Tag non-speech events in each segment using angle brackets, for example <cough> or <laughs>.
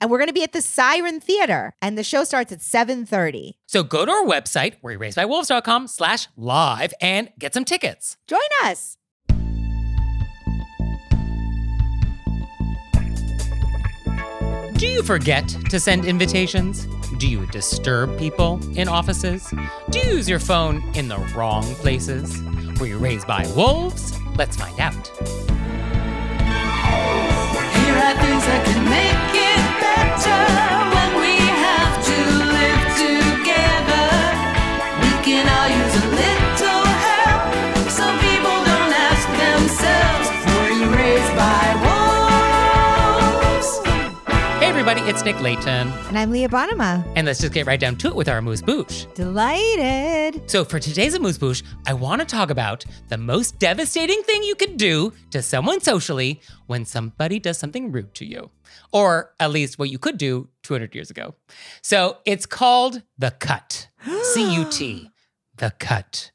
And we're going to be at the Siren Theater, and the show starts at 7:30. So go to our website, wereraisedbywolves.com slash live and get some tickets. Join us. Do you forget to send invitations? Do you disturb people in offices? Do you use your phone in the wrong places? Were you raised by wolves? Let's find out. It's Nick Leighton. And I'm Leah Bonnema. And let's just get right down to it with our Amuse Bouche. Delighted. So for today's Amuse Bouche, I want to talk about the most devastating thing you could do to someone socially when somebody does something rude to you. Or at least what you could do 200 years ago. So it's called the cut. <gasps> C-U-T. The cut.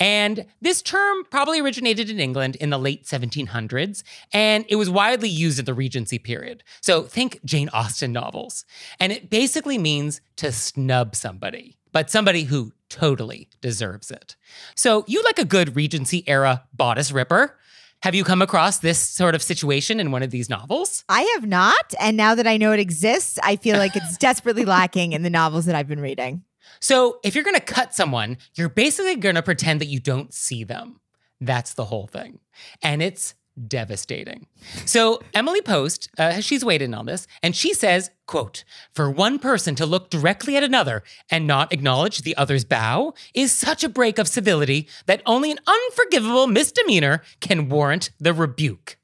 And this term probably originated in England in the late 1700s, and it was widely used in the Regency period. So think Jane Austen novels. And it basically means to snub somebody, but somebody who totally deserves it. So you like a good Regency era bodice ripper? Have you come across this sort of situation in one of these novels? I have not, and now that I know it exists, I feel like it's <laughs> desperately lacking in the novels that I've been reading. So, if you're gonna cut someone, you're basically gonna pretend that you don't see them. That's the whole thing. And it's devastating. So, Emily Post, uh, she's weighed in on this, and she says, quote, for one person to look directly at another and not acknowledge the other's bow is such a break of civility that only an unforgivable misdemeanor can warrant the rebuke.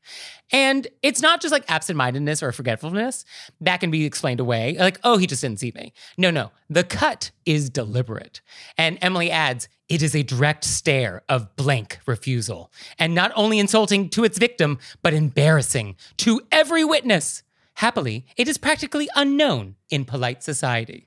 And it's not just like absent-mindedness or forgetfulness. That can be explained away. Like, oh, he just didn't see me. No, no. The cut is deliberate. And Emily adds, it is a direct stare of blank refusal. And not only insulting to its victim, but embarrassing to every witness. Happily, it is practically unknown in polite society.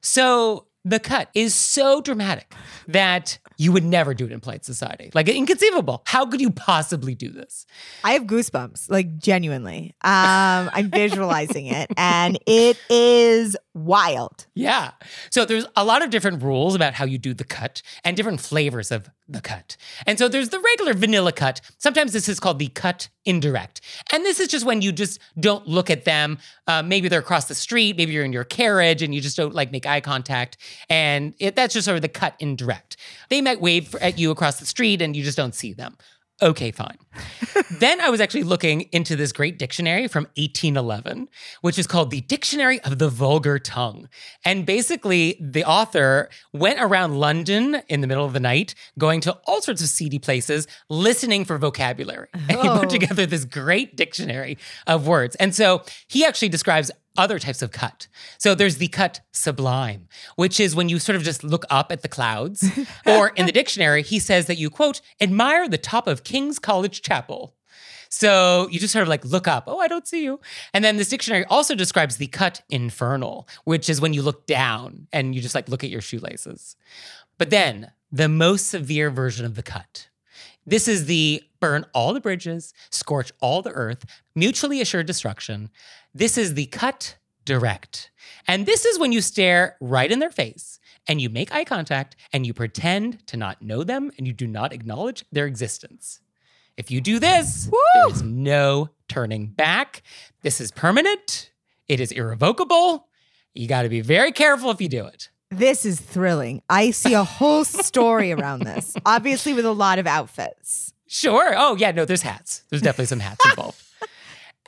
So the cut is so dramatic that you would never do it in polite society. Like inconceivable. How could you possibly do this? I have goosebumps, like genuinely. Um, I'm visualizing it, and it is wild. Yeah. So there's a lot of different rules about how you do the cut and different flavors of the cut. And so there's the regular vanilla cut. Sometimes this is called the cut indirect. And this is just when you just don't look at them. Uh, maybe they're across the street, maybe you're in your carriage and you just don't like make eye contact. And it, that's just sort of the cut indirect. They might wave at you across the street and you just don't see them. Okay, fine. <laughs> then I was actually looking into this great dictionary from 1811, which is called the Dictionary of the Vulgar Tongue. And basically, the author went around London in the middle of the night, going to all sorts of seedy places, listening for vocabulary. <laughs> And he Oh. put together this great dictionary of words. And so he actually describes other types of cut. So there's the cut sublime, which is when you sort of just look up at the clouds. <laughs> or in the dictionary, he says that you, quote, admire the top of King's College Chapel. So you just sort of like look up, oh, I don't see you. And then this dictionary also describes the cut infernal, which is when you look down and you just like look at your shoelaces. But then the most severe version of the cut. This is the burn all the bridges, scorch all the earth, mutually assured destruction. This is the cut direct. And this is when you stare right in their face and you make eye contact and you pretend to not know them and you do not acknowledge their existence. If you do this, there is no turning back. This is permanent, it is irrevocable. You got to be very careful if you do it. This is thrilling. I see a whole story around this, <laughs> obviously, with a lot of outfits. Sure. Oh, yeah, no, there's hats. There's definitely some hats involved.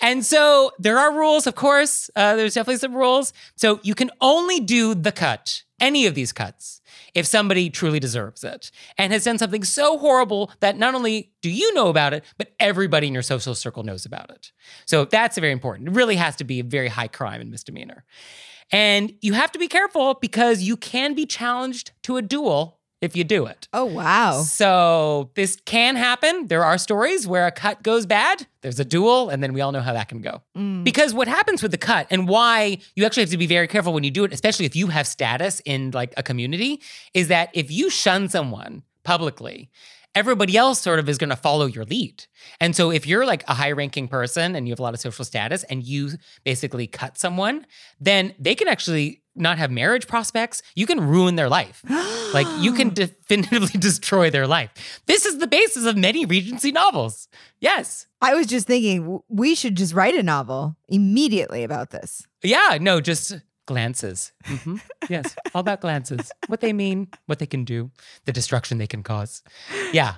And so there are rules, of course. Uh, there's definitely some rules. So you can only do the cut, any of these cuts, if somebody truly deserves it and has done something so horrible that not only do you know about it, but everybody in your social circle knows about it. So that's very important. It really has to be a very high crime and misdemeanor. And you have to be careful because you can be challenged to a duel if you do it. Oh, wow. So this can happen. There are stories where a cut goes bad, there's a duel, and then we all know how that can go. Mm. Because what happens with the cut and why you actually have to be very careful when you do it, especially if you have status in like a community, is that if you shun someone publicly, everybody else sort of is going to follow your lead. And so if you're like a high ranking person and you have a lot of social status and you basically cut someone, then they can actually not have marriage prospects. You can ruin their life. <gasps> like you can definitively <laughs> destroy their life. This is the basis of many Regency novels. Yes. I was just thinking we should just write a novel immediately about this. Yeah, no, just glances. Mhm. Yes, <laughs> all about glances. What they mean, what they can do, the destruction they can cause. Yeah.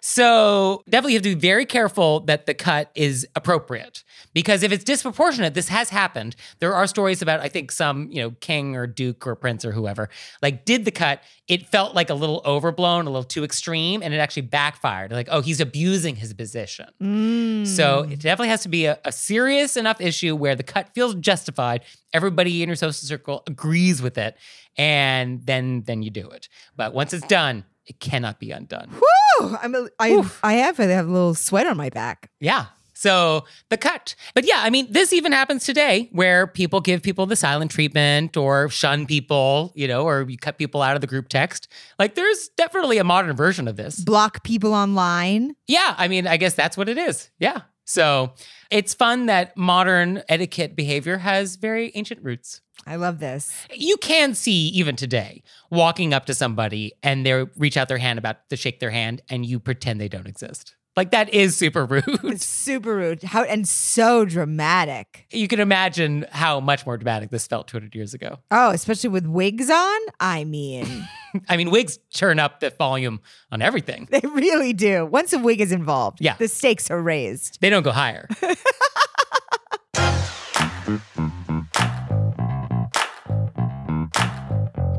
So definitely have to be very careful that the cut is appropriate because if it's disproportionate, this has happened. There are stories about I think some you know king or duke or prince or whoever like did the cut. It felt like a little overblown, a little too extreme, and it actually backfired. Like oh, he's abusing his position. Mm. So it definitely has to be a, a serious enough issue where the cut feels justified. Everybody in your social circle agrees with it, and then then you do it. But once it's done, it cannot be undone. Whew, I'm a, I, Oof. I have, I have a little sweat on my back. Yeah. So the cut. But yeah, I mean, this even happens today where people give people the silent treatment or shun people, you know, or you cut people out of the group text. Like there's definitely a modern version of this. Block people online. Yeah, I mean, I guess that's what it is. Yeah. So it's fun that modern etiquette behavior has very ancient roots. I love this. You can see even today walking up to somebody and they reach out their hand about to shake their hand and you pretend they don't exist. Like that is super rude. It's super rude. How and so dramatic. you can imagine how much more dramatic this felt 200 years ago. Oh, especially with wigs on. I mean, <laughs> I mean, wigs turn up the volume on everything. they really do. Once a wig is involved, Yeah. the stakes are raised. They don't go higher. <laughs>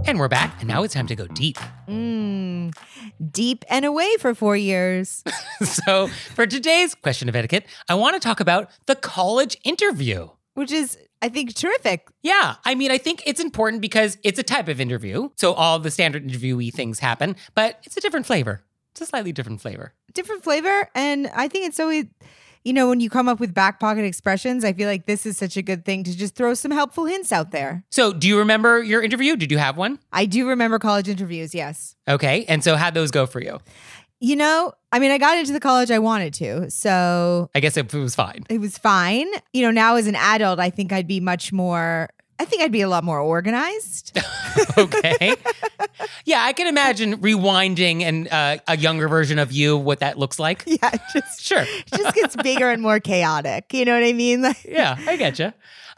and we're back, and now it's time to go deep. Mm, deep and away for four years. <laughs> so, for today's question of etiquette, I want to talk about the college interview. which is, I think, terrific. Yeah, I mean, I think it's important because it's a type of interview. So, all the standard interviewee things happen, but it's a different flavor. It's a slightly different flavor. Different flavor. And I think it's always, you know, when you come up with back pocket expressions, I feel like this is such a good thing to just throw some helpful hints out there. So, do you remember your interview? Did you have one? I do remember college interviews, yes. Okay. And so, how'd those go for you? You know, I mean, I got into the college I wanted to. So I guess it was fine. it was fine. You know, now as an adult, I think I'd be much more, I think I'd be a lot more organized. <laughs> okay. yeah, I can imagine rewinding and uh, a younger version of you, what that looks like. <laughs> yeah, just, Sure. just gets bigger and more chaotic. You know what I mean? Like, Yeah, I get you.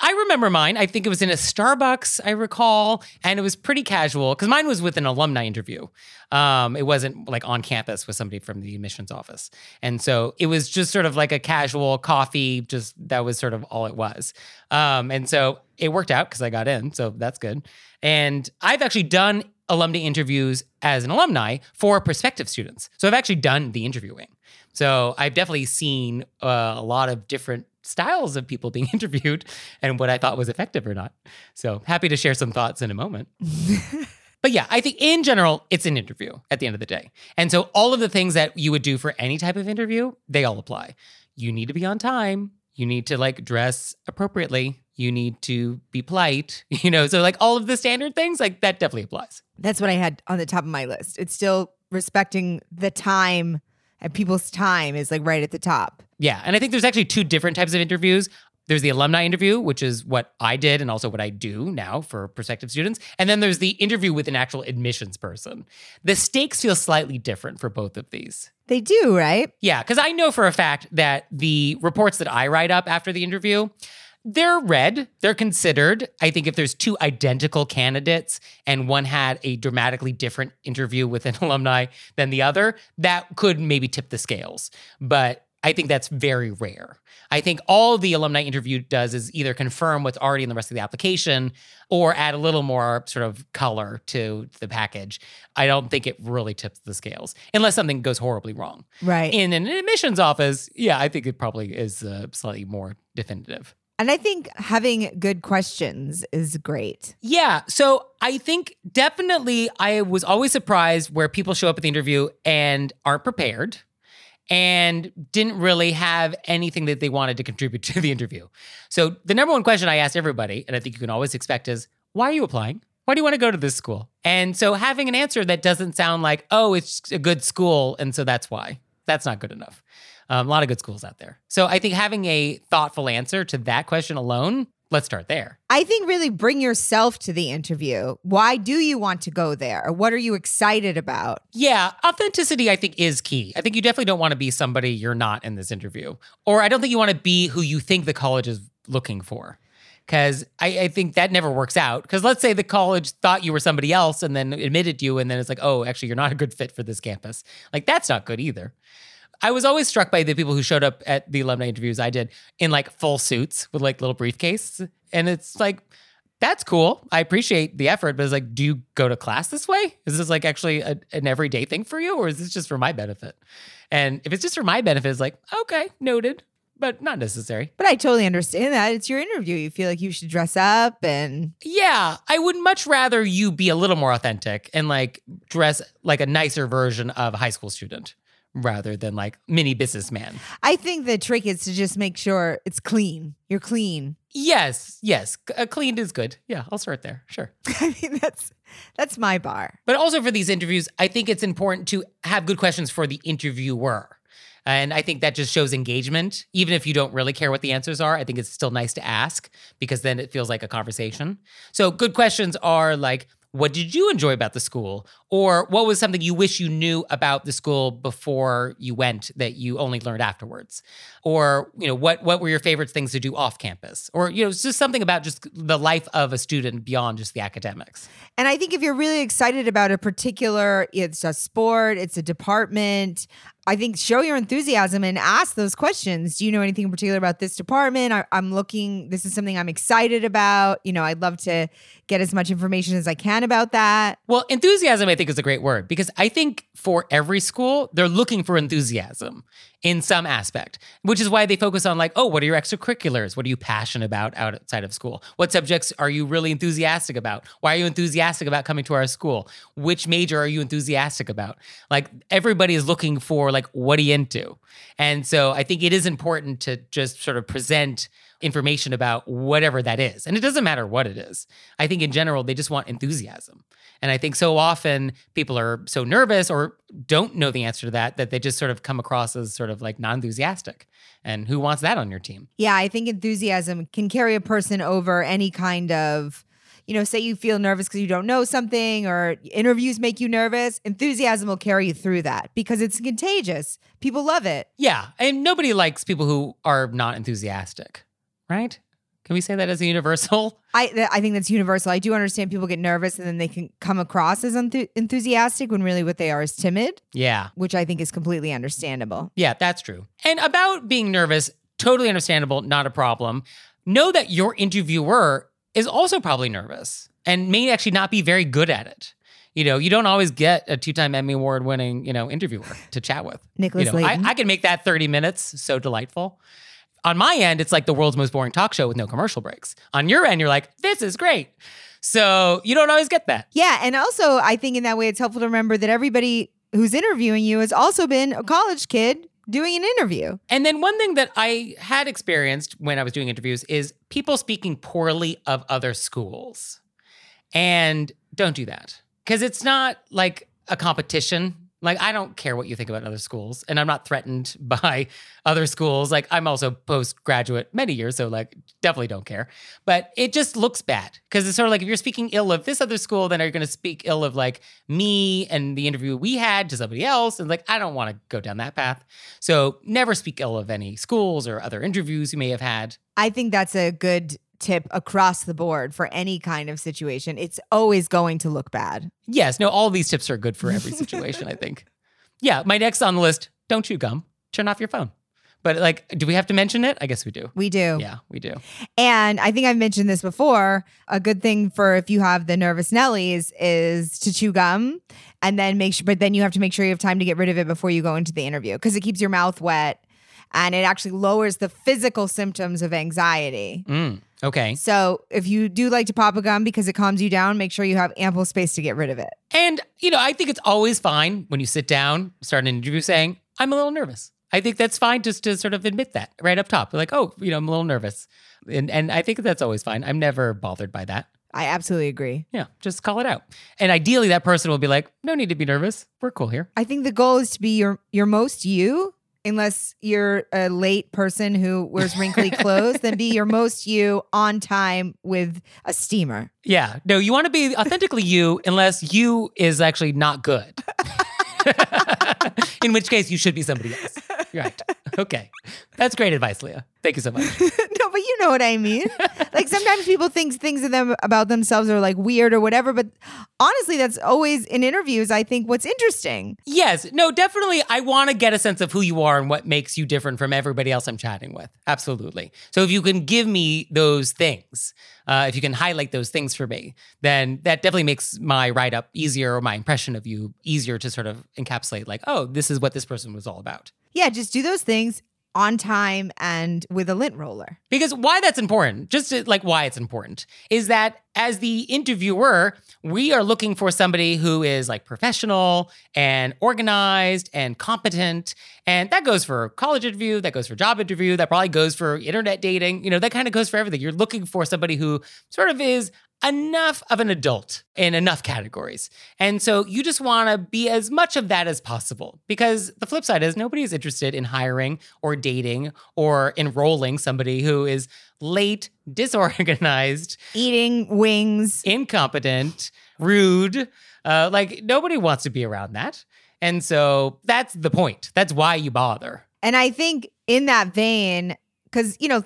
I remember mine. I think it was in a Starbucks, I recall, and it was pretty casual because mine was with an alumni interview. Um, it wasn't like on campus with somebody from the admissions office. And so it was just sort of like a casual coffee, just that was sort of all it was. Um, and so it worked out because I got in. So that's good. And I've actually done alumni interviews as an alumni for prospective students. So I've actually done the interviewing. So I've definitely seen uh, a lot of different styles of people being <laughs> interviewed and what I thought was effective or not. So happy to share some thoughts in a moment. <laughs> But yeah, I think in general, it's an interview at the end of the day. And so all of the things that you would do for any type of interview, they all apply. You need to be on time. You need to like dress appropriately. You need to be polite, <laughs> you know, so like all of the standard things, like that definitely applies. that's what I had on the top of my list. It's still respecting the time and people's time is like right at the top. Yeah. And I think there's actually two different types of interviews. There's the alumni interview, which is what I did and also what I do now for prospective students. And then there's the interview with an actual admissions person. The stakes feel slightly different for both of these. They do, right? Yeah, because I know for a fact that the reports that I write up after the interview, they're read, they're considered. I think if there's two identical candidates and one had a dramatically different interview with an <laughs> alumni than the other, that could maybe tip the scales. But I think that's very rare. I think all the alumni interview does is either confirm what's already in the rest of the application or add a little more sort of color to the package. I don't think it really tips the scales unless something goes horribly wrong. Right. In an admissions office, yeah, I think it probably is uh, slightly more definitive. And I think having good questions is great. Yeah. So I think definitely I was always surprised where people show up at the interview and aren't prepared and didn't really have anything that they wanted to contribute <laughs> to the interview. So the number one question I asked everybody, and I think you can always expect is, why are you applying? Why do you want to go to this school? And so having an answer that doesn't sound like, oh, it's a good school, and so that's why. That's not good enough. Um, a lot of good schools out there. So I think having a thoughtful answer to that question alone, let's start there. I think really bring yourself to the interview. Why do you want to go there? Or what are you excited about? Yeah, authenticity, I think, is key. I think you definitely don't want to be somebody you're not in this interview. Or I don't think you want to be who you think the college is looking for. Because I, I think that never works out. Because let's say the college thought you were somebody else and then admitted you, and then it's like, oh, actually, you're not a good fit for this campus. Like, that's not good either. I was always struck by the people who showed up at the alumni interviews I did in like full suits with like little briefcase. And it's like, that's cool. I appreciate the effort, but it's like, do you go to class this way? Is this like actually a, an everyday thing for you, or is this just for my benefit? And if it's just for my benefit, it's like, okay, noted, but not necessary. But I totally understand that. It's your interview. You feel like you should dress up and Yeah, I would much rather you be a little more authentic and like dress like a nicer version of a high school student rather than like mini businessman. I think the trick is to just make sure it's clean. You're clean. Yes, yes, uh, cleaned is good. Yeah, I'll start there. Sure. <laughs> I mean, that's that's my bar. But also for these interviews, I think it's important to have good questions for the interviewer. And I think that just shows engagement. Even if you don't really care what the answers are, I think it's still nice to ask because then it feels like a conversation. So, good questions are like, what did you enjoy about the school? Or what was something you wish you knew about the school before you went that you only learned afterwards? Or, you know, what what were your favorite things to do off campus? Or, you know, it's just something about just the life of a student beyond just the academics. And I think if you're really excited about a particular, it's a sport, it's a department. I think show your enthusiasm and ask those questions. Do you know anything in particular about this department? I, I'm looking. This is something I'm excited about. You know, I'd love to get as much information as I can about that. Well, enthusiasm, I think, is a great word because I think for every school, they're looking for enthusiasm in some aspect, which is why they focus on, like, oh, what are your extracurriculars? What are you passionate about outside of school? What subjects are you really enthusiastic about? Why are you enthusiastic about coming to our school? Which major are you enthusiastic about? Like, everybody is looking for, like, what are you into? And so I think it is important to just sort of present information about whatever that is. And it doesn't matter what it is. I think in general, they just want enthusiasm. And I think so often people are so nervous or don't know the answer to that that they just sort of come across as sort of like non enthusiastic. And who wants that on your team? Yeah, I think enthusiasm can carry a person over any kind of, you know, say you feel nervous because you don't know something or interviews make you nervous. Enthusiasm will carry you through that because it's contagious. People love it. Yeah. And nobody likes people who are not enthusiastic, right? Can we say that as a universal? <laughs> I th- I think that's universal. I do understand people get nervous and then they can come across as enthu- enthusiastic when really what they are is timid, Yeah. which I think is completely understandable. Yeah, that's true. And about being nervous, totally understandable, not a problem. Know that your interviewer is also probably nervous and may actually not be very good at it. You know, you don't always get a two-time Emmy Award-winning, you know, interviewer to chat with. Nicholas you know, I, I can make that 30 minutes so delightful. On my end, it's like the world's most boring talk show with no commercial breaks. On your end, you're like, this is great. So you don't always get that. Yeah, and also I think in that way it's helpful to remember that everybody who's interviewing you has also been a college kid doing an interview. And then one thing that I had experienced when I was doing interviews is people speaking poorly of other schools. And don't do that because it's not like a competition Like, I don't care what you think about other schools, and I'm not threatened <laughs> by other schools. Like, I'm also postgraduate many years, so like, definitely don't care. But it just looks bad because it's sort of like if you're speaking ill of this other school, then are you going to speak ill of like me and the interview we had to somebody else? And like, I don't want to go down that path. So never speak ill of any schools or other interviews you may have had. I think that's a good tip across the board for any kind of situation. It's always going to look bad. Yes, no, all these tips are good for every <laughs> situation, I think. Yeah, my next on the list don't chew gum, turn off your phone. But like, do we have to mention it? I guess we do. We do. Yeah, we do. And I think I've mentioned this before. A good thing for if you have the nervous Nellies is to chew gum and then make sure, but then you have to make sure you have time to get rid of it before you go into the interview because it keeps your mouth wet and it actually lowers the physical symptoms of anxiety. Mm, okay. So if you do like to pop a gum because it calms you down, make sure you have ample space to get rid of it. And, you know, I think it's always fine when you sit down, start an interview saying, I'm a little nervous. I think that's fine just to sort of admit that right up top. Like, oh, you know, I'm a little nervous. And, and I think that's always fine. I'm never bothered by that. I absolutely agree. Yeah, just call it out. And ideally, that person will be like, no need to be nervous. We're cool here. I think the goal is to be your your most you, unless you're a late person who wears wrinkly <laughs> clothes, then be your most you on time with a steamer. Yeah. No, you want to be authentically you unless you is actually not good. <laughs> <laughs> In which case, you should be somebody else. Right. Okay. That's great advice, Leah. Thank you so much. <laughs> no, but you know what I mean. <laughs> like sometimes people think things of them about themselves are like weird or whatever, but honestly, that's always in interviews. I think what's interesting. Yes. No, definitely. I want to get a sense of who you are and what makes you different from everybody else I'm chatting with. Absolutely. So if you can give me those things, uh, if you can highlight those things for me, then that definitely makes my write up easier or my impression of you easier to sort of encapsulate, like, oh, this is what this person was all about. Yeah, just do those things on time and with a lint roller. Because why that's important, just to, like why it's important, is that as the interviewer, we are looking for somebody who is like professional and organized and competent. And that goes for college interview, that goes for job interview, that probably goes for internet dating. You know, that kind of goes for everything. You're looking for somebody who sort of is enough of an adult in enough categories. And so you just want to be as much of that as possible because the flip side is nobody is interested in hiring or dating or enrolling somebody who is late, <laughs> disorganized, Eating wings. incompetent, rude. Uh, like nobody wants to be around that. And so that's the point. That's why you bother. And I think in that vein, because, you know,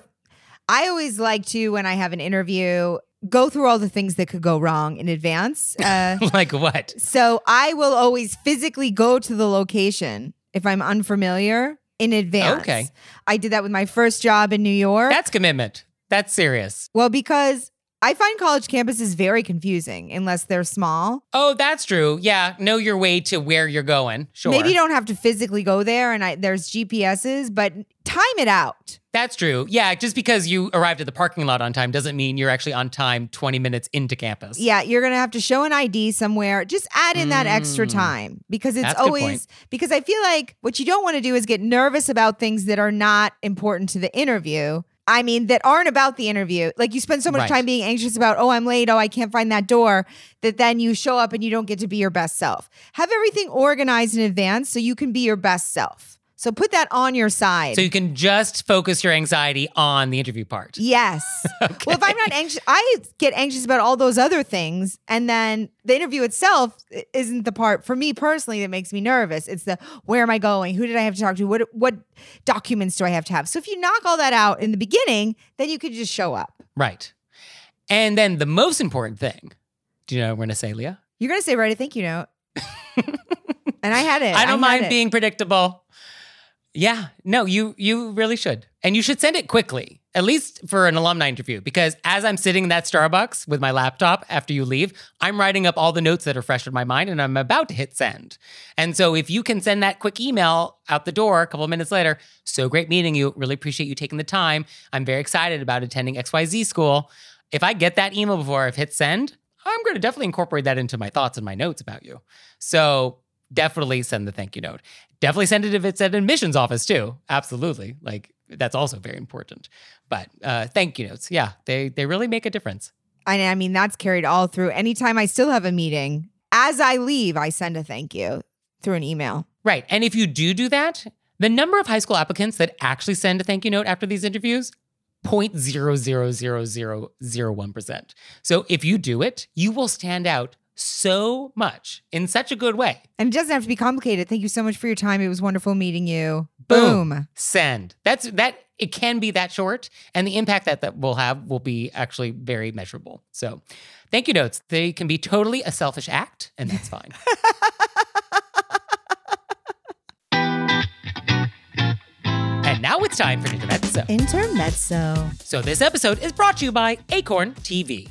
I always like to, when I have an interview, go through all the things that could go wrong in advance. <laughs> Uh, like what? so I will always physically go to the location if I'm unfamiliar in advance. Okay. I did that with my first job in New York. That's commitment. That's serious. well, because I find college campuses very confusing unless they're small. Oh, that's true. Yeah. Know your way to where you're going. Sure. Maybe you don't have to physically go there and I, there's GPSs, but time it out. That's true. Yeah. Just because you arrived at the parking lot on time doesn't mean you're actually on time 20 minutes into campus. Yeah, you're gonna have to show an ID somewhere. Just add in that extra Mm. time because it's That's always because I feel like what you don't want to do is get nervous about things that are not important to the interview. I mean, that aren't about the interview. Like you spend so much Right. time being anxious about, oh, I'm late, oh, I can't find that door, that then you show up and you don't get to be your best self. Have everything organized in advance so you can be your best self. So put that on your side. So you can just focus your anxiety on the interview part. Yes. <laughs> Well, if I'm not anxious, I get anxious about all those other things. And then the interview itself isn't the part for me personally that makes me nervous. It's the where am I going? Who did I have to talk to? What what documents do I have to have? So if you knock all that out in the beginning, then you could just show up. Right. And then the most important thing, do you know what we're going to say, Leah? You're gonna say write a thank you note. <laughs> and I had it. I don't had mind being predictable. Yeah, no, you you really should. And you should send it quickly, at least for an alumni interview, because as I'm sitting in that Starbucks with my laptop after you leave, I'm writing up all the notes that are fresh in my mind and I'm about to hit send. And so if you can send that quick email out the door a couple of minutes later, so great meeting you, really appreciate you taking the time. I'm very excited about attending XYZ school. If I get that email before I've hit send, I'm going to definitely incorporate that into my thoughts and my notes about you. So definitely send the thank you note. Definitely send it if it's at admissions office too. Absolutely. Like that's also very important. But uh, thank you notes, yeah, they they really make a difference. And I mean, that's carried all through. Anytime I still have a meeting, as I leave, I send a thank you through an email. Right. And if you do do that, the number of high school applicants that actually send a thank you note after these interviews 0.00001%. So if you do it, you will stand out so much in such a good way. And it doesn't have to be complicated. Thank you so much for your time. It was wonderful meeting you. Boom. Boom. Send. That's that it can be that short and the impact that that will have will be actually very measurable. So, thank you notes. They can be totally a selfish act and that's fine. <laughs> and now it's time for Intermezzo. Intermezzo. So, this episode is brought to you by Acorn TV.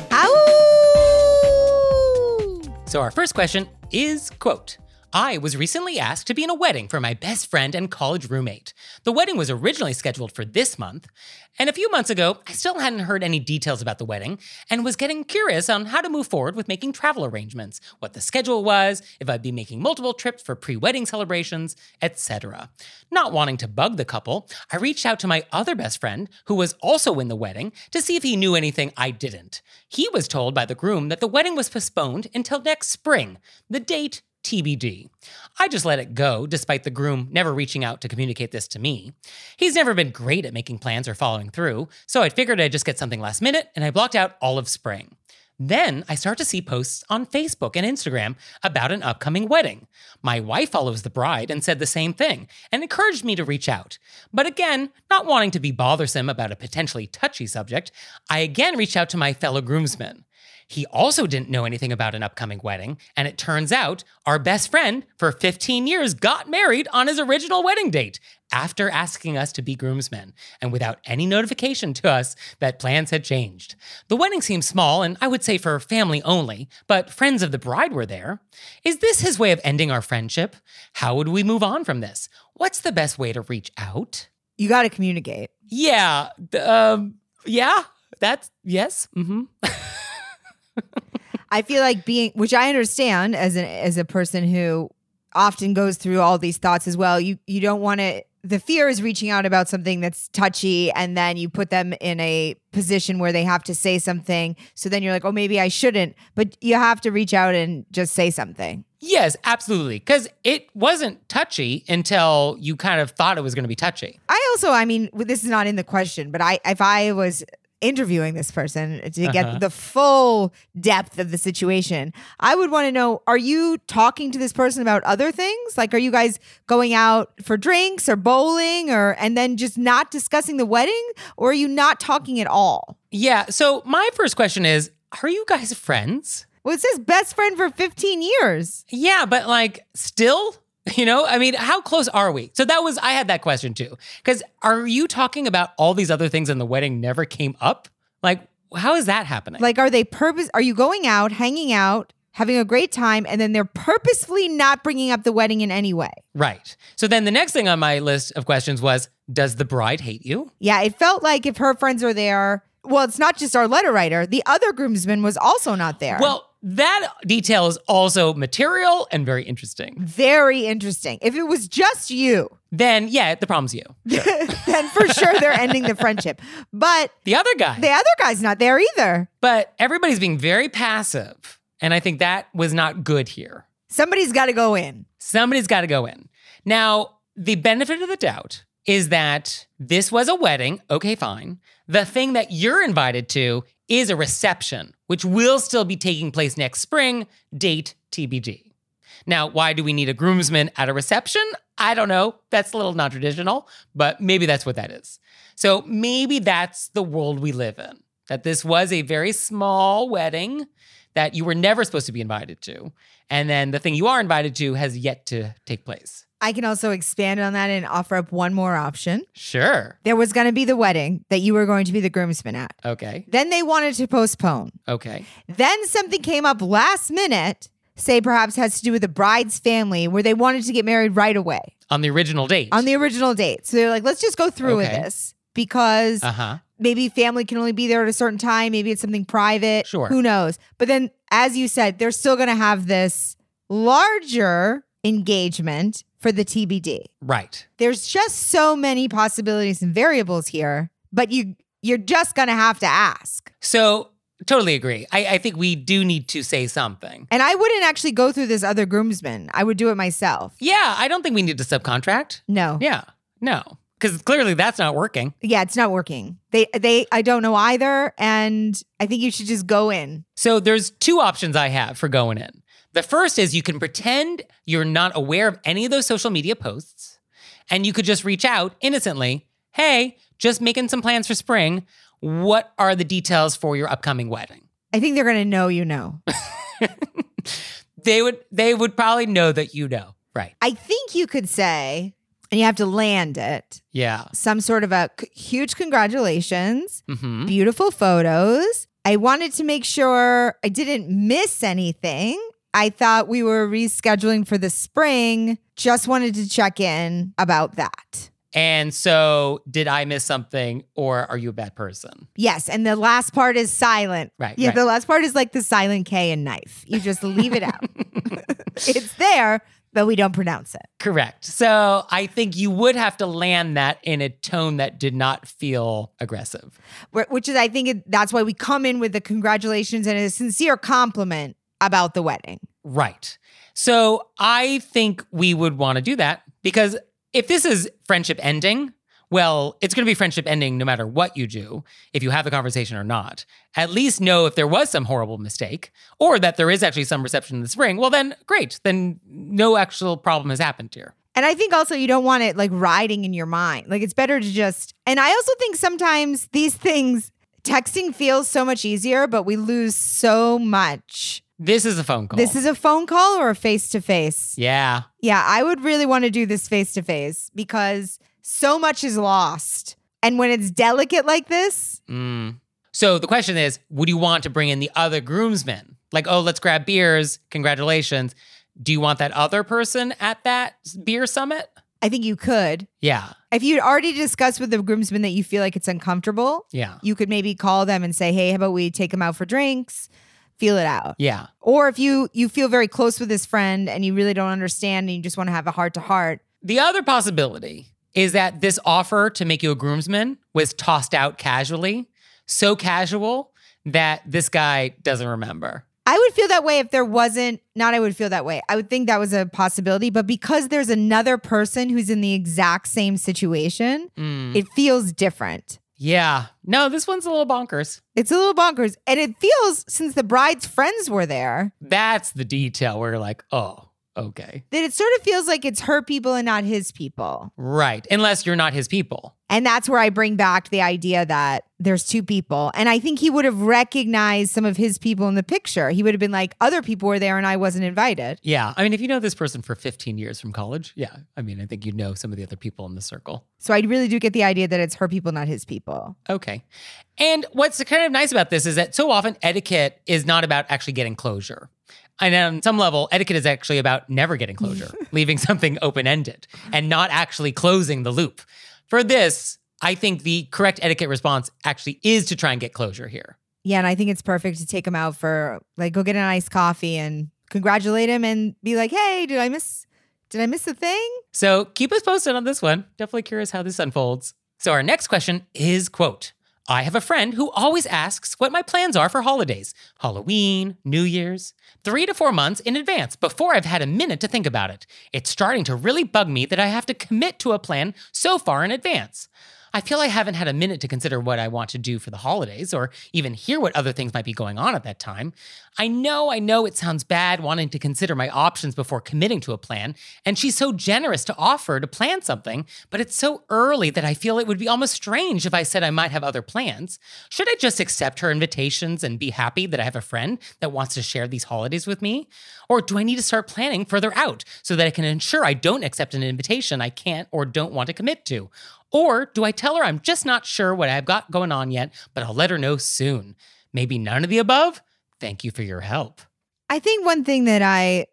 So our first question is quote I was recently asked to be in a wedding for my best friend and college roommate. The wedding was originally scheduled for this month, and a few months ago, I still hadn't heard any details about the wedding and was getting curious on how to move forward with making travel arrangements, what the schedule was, if I'd be making multiple trips for pre-wedding celebrations, etc. Not wanting to bug the couple, I reached out to my other best friend, who was also in the wedding, to see if he knew anything I didn't. He was told by the groom that the wedding was postponed until next spring. The date TBD. I just let it go, despite the groom never reaching out to communicate this to me. He's never been great at making plans or following through, so I figured I'd just get something last minute and I blocked out all of spring. Then I start to see posts on Facebook and Instagram about an upcoming wedding. My wife follows the bride and said the same thing and encouraged me to reach out. But again, not wanting to be bothersome about a potentially touchy subject, I again reached out to my fellow groomsmen. He also didn't know anything about an upcoming wedding, and it turns out our best friend for 15 years got married on his original wedding date after asking us to be groomsmen and without any notification to us that plans had changed. The wedding seemed small and I would say for family only, but friends of the bride were there. Is this his way of ending our friendship? How would we move on from this? What's the best way to reach out? You got to communicate. Yeah, um, yeah, that's yes. hmm <laughs> I feel like being, which I understand as an as a person who often goes through all these thoughts as well. You you don't want to. The fear is reaching out about something that's touchy, and then you put them in a position where they have to say something. So then you're like, oh, maybe I shouldn't. But you have to reach out and just say something. Yes, absolutely. Because it wasn't touchy until you kind of thought it was going to be touchy. I also, I mean, this is not in the question, but I if I was interviewing this person to get Uh-huh. the full depth of the situation, I would want to know are you talking to this person about other things? Like are you guys going out for drinks or bowling or and then just not discussing the wedding or are you not talking at all? Yeah. So my first question is Are you guys friends? Well, it says best friend for 15 years. Yeah, but like still, <laughs> you know, I mean, how close are we? So that was I had that question too. Cuz are you talking about all these other things and the wedding never came up? Like how is that happening? Like, are they purpose? Are you going out, hanging out, having a great time, and then they're purposefully not bringing up the wedding in any way? right. So then the next thing on my list of questions was does the bride hate you? Yeah, it felt like if her friends are there, well, it's not just our letter writer. The other groomsman was also not there. Well, that detail is also material and very interesting. very interesting. If it was just you, Then yeah, the problem's you. <laughs> then for sure they're ending the friendship. But The other guy. the other guy's not there either. but everybody's being very passive. And I think that was not good here. Somebody's got to go in. Somebody's got to go in. Now, the benefit of the doubt is that this was a wedding. Okay, fine. The thing that you're invited to is a reception, which will still be taking place next spring, date TBD. Now, why do we need a groomsman at a reception? I don't know. That's a little non traditional, but maybe that's what that is. So maybe that's the world we live in that this was a very small wedding that you were never supposed to be invited to. And then the thing you are invited to has yet to take place. I can also expand on that and offer up one more option. Sure. There was going to be the wedding that you were going to be the groomsman at. Okay. Then they wanted to postpone. Okay. Then something came up last minute, say perhaps has to do with the bride's family, where they wanted to get married right away On the original date. on the original date. So they're like, let's just go through with this because Uh huh. maybe family can only be there at a certain time. Maybe it's something private. Sure. Who knows? But then, as you said, they're still going to have this larger engagement for the TBD. Right. There's just so many possibilities and variables here, but you you're just to have to ask. So totally agree. I, I think we do need to say something. And I wouldn't actually go through this other groomsman. I would do it myself. Yeah, I don't think we need to subcontract. No. Yeah. No. Because clearly that's not working. Yeah, it's not working. They they I don't know either and I think you should just go in. So there's two options I have for going in. The first is you can pretend you're not aware of any of those social media posts and you could just reach out innocently. Hey, just making some plans for spring. What are the details for your upcoming wedding? I think they're going to know you know. <laughs> They would they would probably know that you know. Right. I think you could say and you have to land it. Yeah. Some sort of a c- huge congratulations, hmm beautiful photos. I wanted to make sure I didn't miss anything. I thought we were rescheduling for the spring. Just wanted to check in about that. And so, did I miss something or are you a bad person? Yes, and the last part is silent. Right, Yeah, right. the last part is like the silent K and knife. You just leave it out. <laughs> it's there, but we don't pronounce it. Correct. So, I think you would have to land that in a tone that did not feel aggressive. Which is, I think, it, that's why we come in with the congratulations and a sincere compliment about the wedding. Right. So, I think we would want to do that because if this is friendship ending, well, it's going to be friendship ending no matter what you do, if you have the conversation or not. At least know if there was some horrible mistake or that there is actually some reception in the spring. Well, then great. Then no actual problem has happened here. And I think also you don't want it like riding in your mind. Like it's better to just, and I also think sometimes these things, texting feels so much easier, but we lose so much. This is a phone call. This is a phone call or a face to face? yeah. Yeah, I would really want to do this face to face because so much is lost. And when it's delicate like this, Mm. So the question is, would you want to bring in the other groomsmen? Like, oh, let's grab beers. Congratulations. Do you want that other person at that beer summit? I think you could. Yeah. If you'd already discussed with the groomsmen that you feel like it's uncomfortable, Yeah. you could maybe call them and say, "Hey, how about we take them out for drinks, feel it out." Yeah. Or if you you feel very close with this friend and you really don't understand and you just want to have a heart to heart, The other possibility is that this offer to make you a groomsman was tossed out casually, so casual that this guy doesn't remember. I would feel that way if there wasn't, not I would feel that way. I would think that was a possibility, but because there's another person who's in the exact same situation, Mm. it feels different. Yeah. No, this one's a little bonkers. It's a little bonkers. And it feels, since the bride's friends were there, That's the detail where you're like, oh, okay. That it sort of feels like it's her people and not his people. Right. Unless you're not his people. And that's where I bring back the idea that there's two people. And I think he would have recognized some of his people in the picture. He would have been like, other people were there and I wasn't invited. Yeah. I mean, if you know this person for 15 years from college, yeah. I mean, I think you know some of the other people in the circle. So I really do get the idea that it's her people, not his people. Okay. And what's kind of nice about this is that so often etiquette is not about actually getting closure. And on some level, etiquette is actually about never getting closure, <laughs> leaving something open ended and not actually closing the loop. For this, I think the correct etiquette response actually is to try and get closure here. Yeah. And I think it's perfect to take him out for like, go get an iced coffee and congratulate him and be like, hey, did I miss, did I miss a thing? So keep us posted on this one. Definitely curious how this unfolds. So our next question is quote, I have a friend who always asks what my plans are for holidays, Halloween, New Year's, three to four months in advance before I've had a minute to think about it. It's starting to really bug me that I have to commit to a plan so far in advance. I feel I haven't had a minute to consider what I want to do for the holidays or even hear what other things might be going on at that time. I know, I know it sounds bad wanting to consider my options before committing to a plan, and she's so generous to offer to plan something, but it's so early that I feel it would be almost strange if I said I might have other plans. Should I just accept her invitations and be happy that I have a friend that wants to share these holidays with me? Or do I need to start planning further out so that I can ensure I don't accept an invitation I can't or don't want to commit to? Or do I tell her I'm just not sure what I've got going on yet, but I'll let her know soon? Maybe none of the above? Thank you for your help. I think one thing that I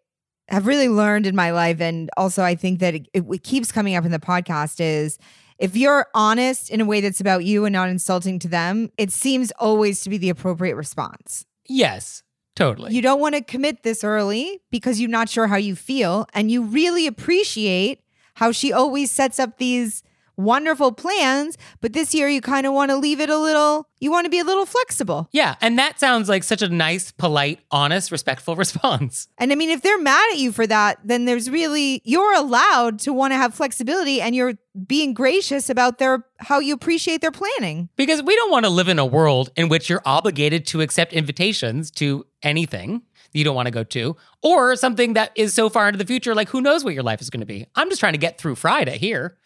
have really learned in my life, and also I think that it, it keeps coming up in the podcast, is if you're honest in a way that's about you and not insulting to them, it seems always to be the appropriate response. Yes, totally. You don't want to commit this early because you're not sure how you feel, and you really appreciate how she always sets up these wonderful plans, but this year you kind of want to leave it a little, you want to be a little flexible. yeah, and that sounds like such a nice, polite, honest, respectful <laughs> response. And I mean, if they're mad at you for that, then there's really, you're allowed to want to have flexibility and you're being gracious about their, how you appreciate their planning. Because we don't want to live in a world in which you're obligated to accept invitations to anything you don't want to go to, or something that is so far into the future, like who knows what your life is going to be. I'm just trying to get through Friday here.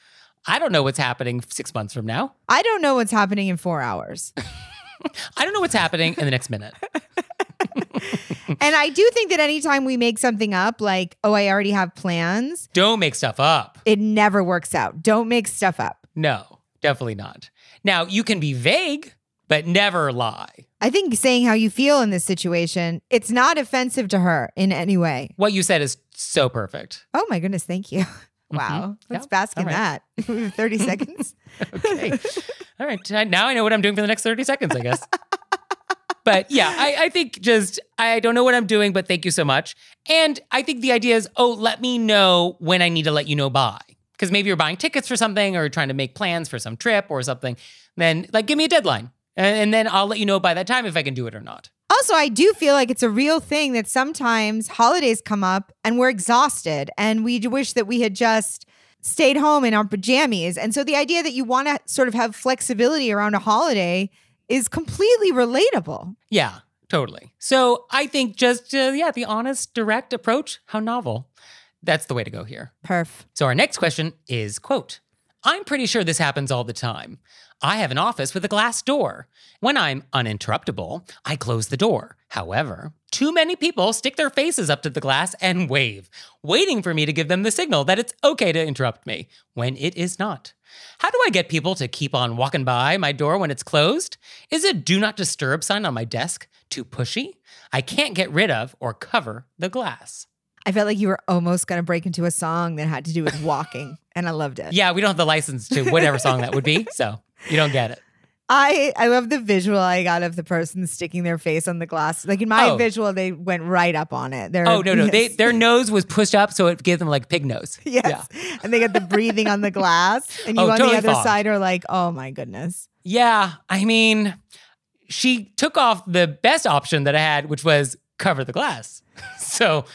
I don't know what's happening six months from now. I don't know what's happening in four hours. <laughs> I don't know what's happening in the next minute. <laughs> <laughs> and I do think that anytime we make something up, like, oh, I already have plans, Don't make stuff up. it never works out. Don't make stuff up. No, definitely not. Now, you can be vague, but never lie. I think saying how you feel in this situation, it's not offensive to her in any way. What you said is so perfect. Oh my goodness, thank you. Mm-hmm. Wow. Let's Yeah, bask in all that. <laughs> 30 <laughs> seconds. Okay. <laughs> All right. Now I know what I'm doing for the next 30 seconds, I guess. But yeah, I, I think just, I don't know what I'm doing, but thank you so much. And I think the idea is, oh, let me know when I need to let you know by. Because maybe you're buying tickets for something or trying to make plans for some trip or something. Then, like, give me a deadline. And, and then I'll let you know by that time if I can do it or not. Also, I do feel like it's a real thing that sometimes holidays come up and we're exhausted and we wish that we had just stayed home in our pajamas. And so the idea that you want to sort of have flexibility around a holiday is completely relatable. Yeah, totally. So I think just, uh, yeah, the honest, direct approach, how novel. That's the way to go here. Perf. So our next question is quote, I'm pretty sure this happens all the time. I have an office with a glass door. When I'm uninterruptible, I close the door. However, too many people stick their faces up to the glass and wave, waiting for me to give them the signal that it's okay to interrupt me when it is not. How do I get people to keep on walking by my door when it's closed? Is a do not disturb sign on my desk too pushy? I can't get rid of or cover the glass. I felt like you were almost going to break into a song that had to do with walking, and I loved it. Yeah, we don't have the license to whatever song that would be, so you don't get it. I I love the visual I got of the person sticking their face on the glass. Like in my Oh. visual, they went right up on it. They're, Oh no, no, they <laughs> their nose was pushed up, so it gave them like pig nose. <laughs> Yes. And they get the breathing on the glass. <laughs> And oh, you Oh, on totally the other fogged. side are like, oh my goodness. Yeah, I mean, she took off the best option that I had, which was cover the glass. so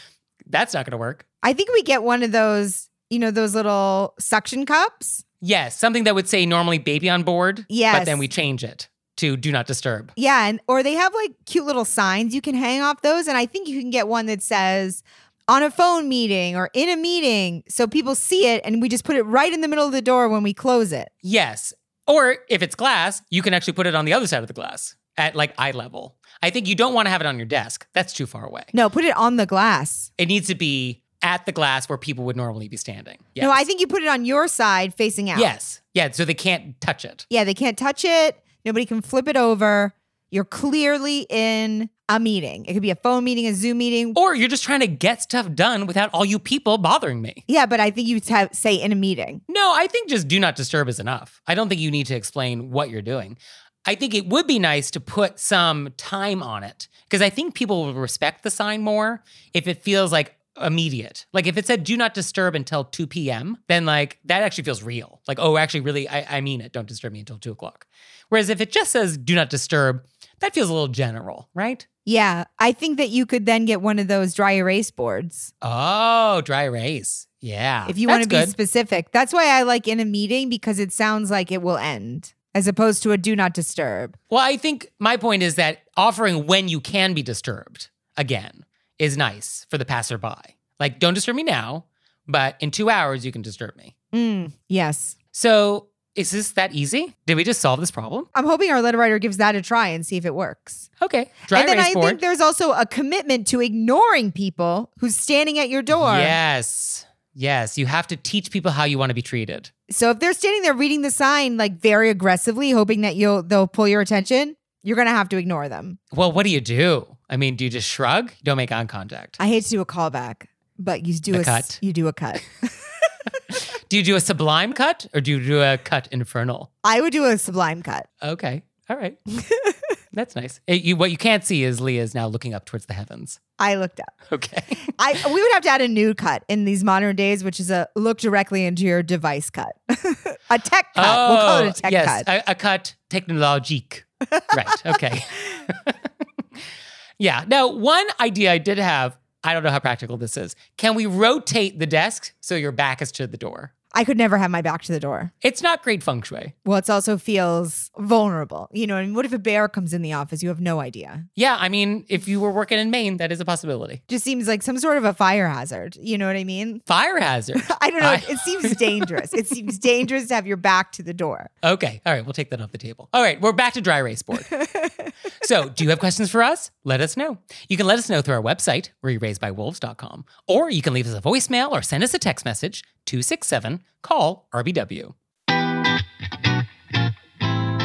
that's not going to work. I think we get one of those, you know, those little suction cups. Yes, something that would say normally baby on board. Yes. But then we change it to do not disturb. Yeah. And or they have like cute little signs you can hang off those. And I think you can get one that says, on a phone meeting or in a meeting so people see it and we just put it right in the middle of the door when we close it. Yes. Or if it's glass, you can actually put it on the other side of the glass at like eye level. I think you don't want to have it on your desk. That's too far away. No, put it on the glass. It needs to be at the glass where people would normally be standing. Yes. No, I think you put it on your side facing out. Yes. Yeah. So they can't touch it. Yeah, they can't touch it. Nobody can flip it over. You're clearly in a meeting. It could be a phone meeting, a Zoom meeting. Or you're just trying to get stuff done without all you people bothering me. Yeah, but I think you have, say in a meeting. No, I think just do not disturb is enough. I don't think you need to explain what you're doing. I think it would be nice to put some time on it because I think people will respect the sign more if it feels like immediate. Like if it said do not disturb until 2 p.m., then like that actually feels real. Like, oh, actually, really, I, I mean it. Don't disturb me until 2 o'clock. Whereas if it just says do not disturb, that feels a little general, right? Yeah, I think that you could then get one of those dry erase boards Oh, dry erase. Yeah. if you want to be good. specific. That's why I like in a meeting because it sounds like it will end as opposed to a do not disturb. Well, I think my point is that offering when you can be disturbed again is nice for the passerby. Like, don't disturb me now, but in two hours you can disturb me. Mm, yes. So, is this that easy? Did we just solve this problem? I'm hoping our letter writer gives that a try and see if it works. Okay. Dry and then I board. think there's also a commitment to ignoring people who's standing at your door. Yes. Yes. You have to teach people how you want to be treated. So if they're standing there reading the sign like very aggressively, hoping that you'll they'll pull your attention, you're gonna have to ignore them. Well, what do you do? I mean, do you just shrug? Don't make eye contact. I hate to do a callback, but you do a cut. You do a cut. <laughs> <laughs> Do you do a sublime cut or do you do a cut infernal? I would do a sublime cut. Okay. All right. <laughs> That's nice. Eh, you, what you can't see is Leah is now looking up towards the heavens. I looked up. Okay. I we would have to add a new cut in these modern days, which is a look directly into your device cut. a tech cut. we'll call it a tech Oh, yes, cut. A, a cut technologique. right. Okay. Yeah. Now, one idea I did have, I don't know how practical this is. Can we rotate the desk so your back is to the door? I could never have my back to the door. It's not great feng shui. Well, it also feels vulnerable. You know, and what if a bear comes in the office? You have no idea. Yeah, I mean, if you were working in Maine, that is a possibility. Just seems like some sort of a fire hazard. You know what I mean? Fire hazard. <laughs> I don't know. I- it seems dangerous. It seems dangerous to have your back to the door. Okay. All right. We'll take that off the table. All right. We're back to dry erase board. <laughs> so, do you have questions for us? Let us know. You can let us know through our website, wereraisedbywolves.com, or you can leave us a voicemail or send us a text message 267 call RBW.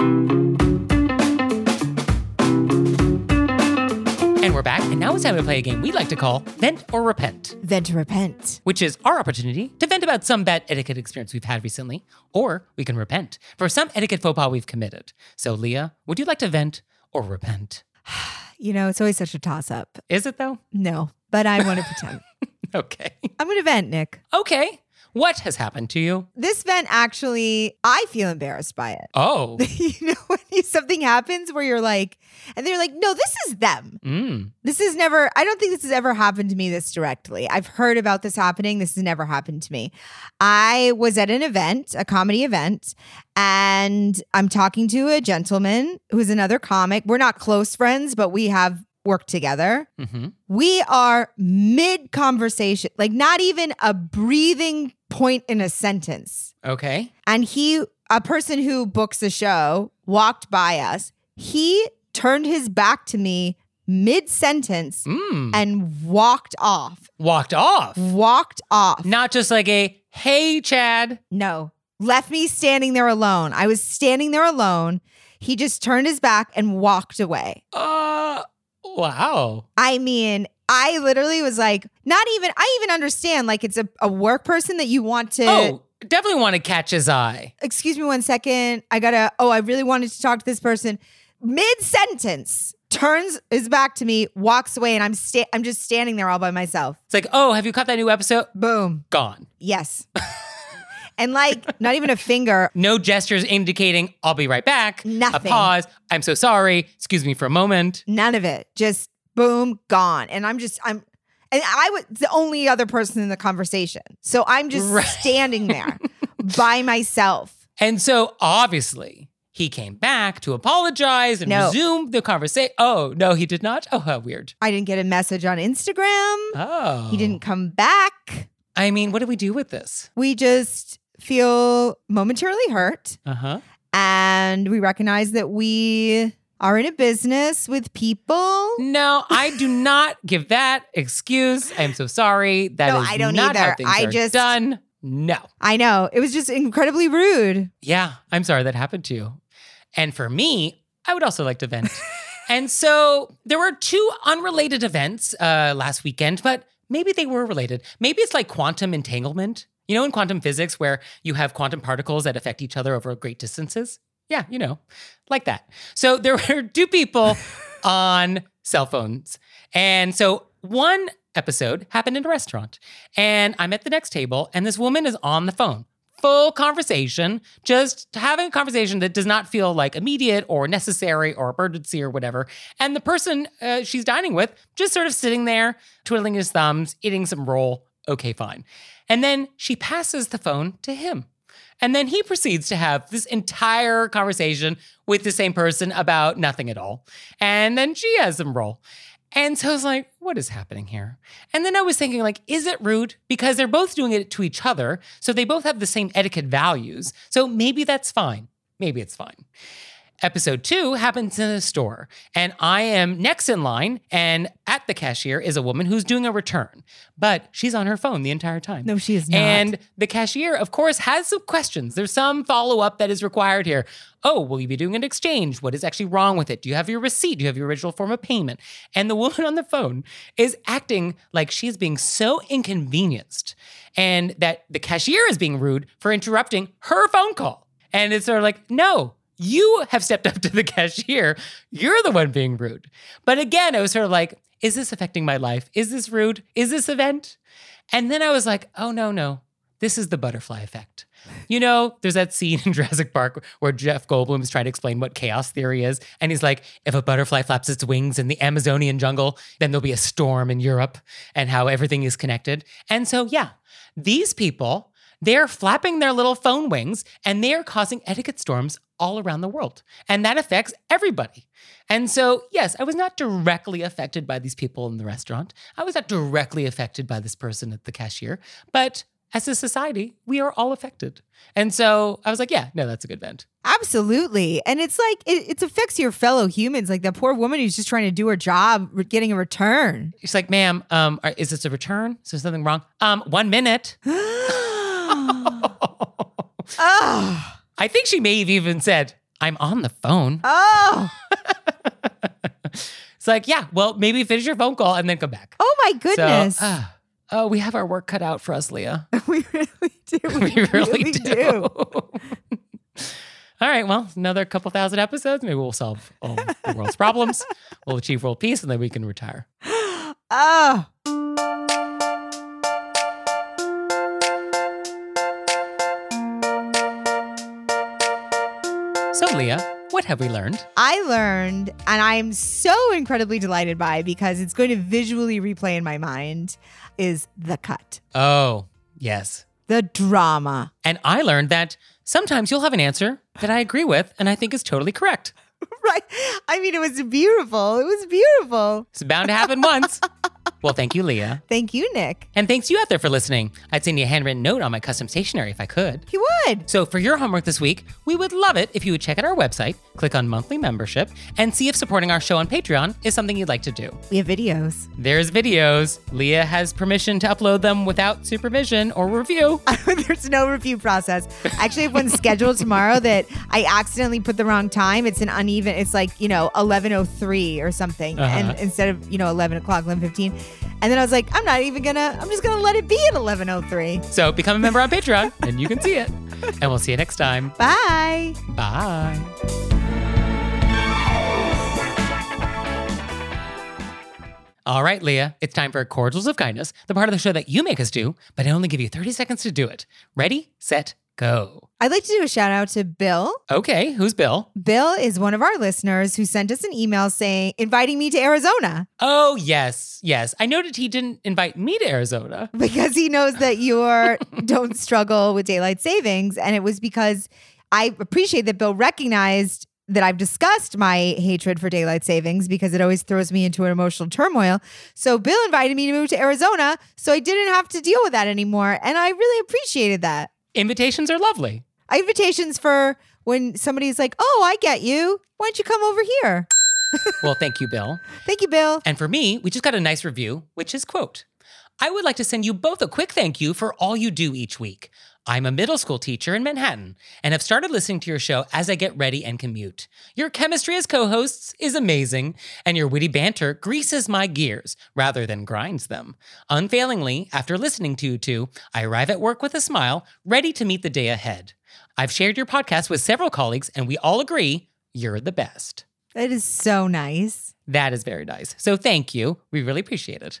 And we're back, and now it's time to play a game we like to call Vent or Repent, Vent to repent. which is our opportunity to vent about some bad etiquette experience we've had recently, or we can repent for some etiquette faux pas we've committed. So, Leah, would you like to vent or repent? <sighs> You know, it's always such a toss up. Is it though? No, but I want to pretend. <laughs> Okay. I'm going to vent, Nick. Okay. What has happened to you? This vent actually, I feel embarrassed by it. Oh. <laughs> you know, when something happens where you're like, and they're like, no, this is them. Mm. This is never, I don't think this has ever happened to me this directly. I've heard about this happening. This has never happened to me. I was at an event, a comedy event, and I'm talking to a gentleman who's another comic. We're not close friends, but we have worked together. hmm We are mid conversation, like not even a breathing point in a sentence. Okay. And he, a person who books a show, walked by us. He turned his back to me mid sentence Mm. and walked off. Walked off. Walked off. Not just like a, hey, Chad. No, left me standing there alone. I was standing there alone. He just turned his back and walked away. Uh, wow. I mean, I literally was like, not even, I even understand, like, it's a, a work person that you want to. Oh, definitely want to catch his eye. excuse me one second. I gotta, oh, I really wanted to talk to this person. Mid sentence, turns his back to me, walks away, and I'm sta- I'm just standing there all by myself. It's like, oh, have you caught that new episode? Boom. Gone. Yes. <laughs> and like, not even a finger. <laughs> No gestures indicating I'll be right back. Nothing. A pause. I'm so sorry. Excuse me for a moment. None of it. Just boom, gone. And I'm just, I'm, and I was the only other person in the conversation. So I'm just Right. standing there <laughs> by myself. And so obviously he came back to apologize and No. resume the conversation. Oh, no, he did not. Oh, how weird. I didn't get a message on Instagram. Oh. He didn't oh. come back. I mean, what do we do with this? We just feel momentarily hurt. Uh huh. and we recognize that we are in a business with people. No, I do not give that excuse. I'm so sorry. That is No, I don't not how either. things I are just- done. No. I know it was just incredibly rude. Yeah, I'm sorry that happened to you. And for me, I would also like to vent. <laughs> and so there were two unrelated events uh, last weekend, but maybe they were related. Maybe it's like quantum entanglement. You know, in quantum physics, where you have quantum particles that affect each other over great distances? Yeah, you know, like that. So there <laughs> were two people <laughs> on cell phones. And so one episode happened in a restaurant. And I'm at the next table, and this woman is on the phone. Full conversation, just having a conversation that does not feel like immediate or necessary or emergency or whatever. And the person uh, she's dining with just sort of sitting there, twiddling his thumbs, eating some roll. Okay, fine. And then she passes the phone to him. And then he proceeds to have this entire conversation with the same person about nothing at all. And then she has them roll. And so I was like, what is happening here? And then I was thinking, like, is it rude? Because they're both doing it to each other. So they both have the same etiquette values. So maybe that's fine. Maybe it's fine. Episode two happens in a store, and I am next in line, and at the cashier is a woman who's doing a return, but she's on her phone the entire time. No, she is not. And the cashier, of course, has some questions. There's some follow up that is required here. Oh, will you be doing an exchange? What is actually wrong with it? Do you have your receipt? Do you have your original form of payment? And the woman on the phone is acting like she's being so inconvenienced and that the cashier is being rude for interrupting her phone call. And it's sort of like, no, you have stepped up to the cashier. You're the one being rude. But again, I was sort of like, is this affecting my life? Is this rude? Is this event? And then I was like, oh, no, no. This is the butterfly effect. You know, there's that scene in <laughs> Jurassic Park where Jeff Goldblum is trying to explain what chaos theory is. And he's like, if a butterfly flaps its wings in the Amazonian jungle, then there'll be a storm in Europe and how everything is connected. And so, yeah, these people, they're flapping their little phone wings and they are causing etiquette storms all around the world. And that affects everybody. And so, yes, I was not directly affected by these people in the restaurant. I was not directly affected by this person at the cashier. But as a society, we are all affected. And so I was like, yeah, no, that's a good vent. Absolutely. And it's like, it, it affects your fellow humans. Like that poor woman who's just trying to do her job, getting a return. She's like, ma'am, um, is this a return? Is there something wrong? Um, one minute. <gasps> <laughs> oh, I think she may have even said, I'm on the phone. <laughs> oh, It's like, yeah, well, maybe finish your phone call and then come back. oh my goodness. So, ah, oh, we have our work cut out for us, Leah. <laughs> we really do. <laughs> We really, do. All right, well, another couple thousand episodes. Maybe we'll solve all the world's problems. We'll achieve world peace, and then we can retire. Oh. So, Leah, what have we learned? I learned, and I'm so incredibly delighted by because it's going to visually replay in my mind, is the cut, Oh, yes. the drama. And I learned that sometimes you'll have an answer that I agree with and I think is totally correct. Right? I mean, it was beautiful. It was beautiful. It's bound to happen once. <laughs> Well, thank you, Leah. Thank you, Nick. And thanks you out there for listening. I'd send you a handwritten note on my custom stationery if I could. He would. So, for your homework this week, we would love it if you would check out our website, click on monthly membership, and see if supporting our show on Patreon is something you'd like to do. We have videos. There's videos. Leah has permission to upload them without supervision or review. <laughs> There's no review process. I actually have one scheduled tomorrow that I accidentally put the wrong time. It's an uneven. It's like you know 11:03 or something, Uh-huh. and instead of you know 11 o'clock, 11:15. And then I was like, I'm not even gonna. I'm just gonna let it be at 11:03. So, become a member on Patreon <laughs> and you can see it. And we'll see you next time. Bye. Bye. All right, Leah, it's time for Cordials of Kindness, the part of the show that you make us do, but I only give you 30 seconds to do it. Ready, set, go. I'd like to do a shout out to Bill. Okay, who's Bill? Bill is one of our listeners who sent us an email saying inviting me to Arizona Oh, yes, yes. I noted he didn't invite me to Arizona. <laughs> because he knows that <laughs> you are don't struggle with daylight savings and it was because I appreciate that Bill recognized that I've discussed my hatred for daylight savings because it always throws me into an emotional turmoil. So Bill invited me to move to Arizona so I didn't have to deal with that anymore and I really appreciated that. Invitations are lovely. Invitations for when somebody's like, "Oh, I get you. Why don't you come over here?" <laughs> Well, thank you, Bill. Thank you, Bill. And for me, we just got a nice review, which is quote, I would like to send you both a quick thank you for all you do each week. I'm a middle school teacher in Manhattan and have started listening to your show as I get ready and commute. Your chemistry as co hosts is amazing, and your witty banter greases my gears rather than grinds them. Unfailingly, after listening to you two, I arrive at work with a smile, ready to meet the day ahead. I've shared your podcast with several colleagues, and we all agree you're the best. That is so nice. That is very nice. So thank you. We really appreciate it.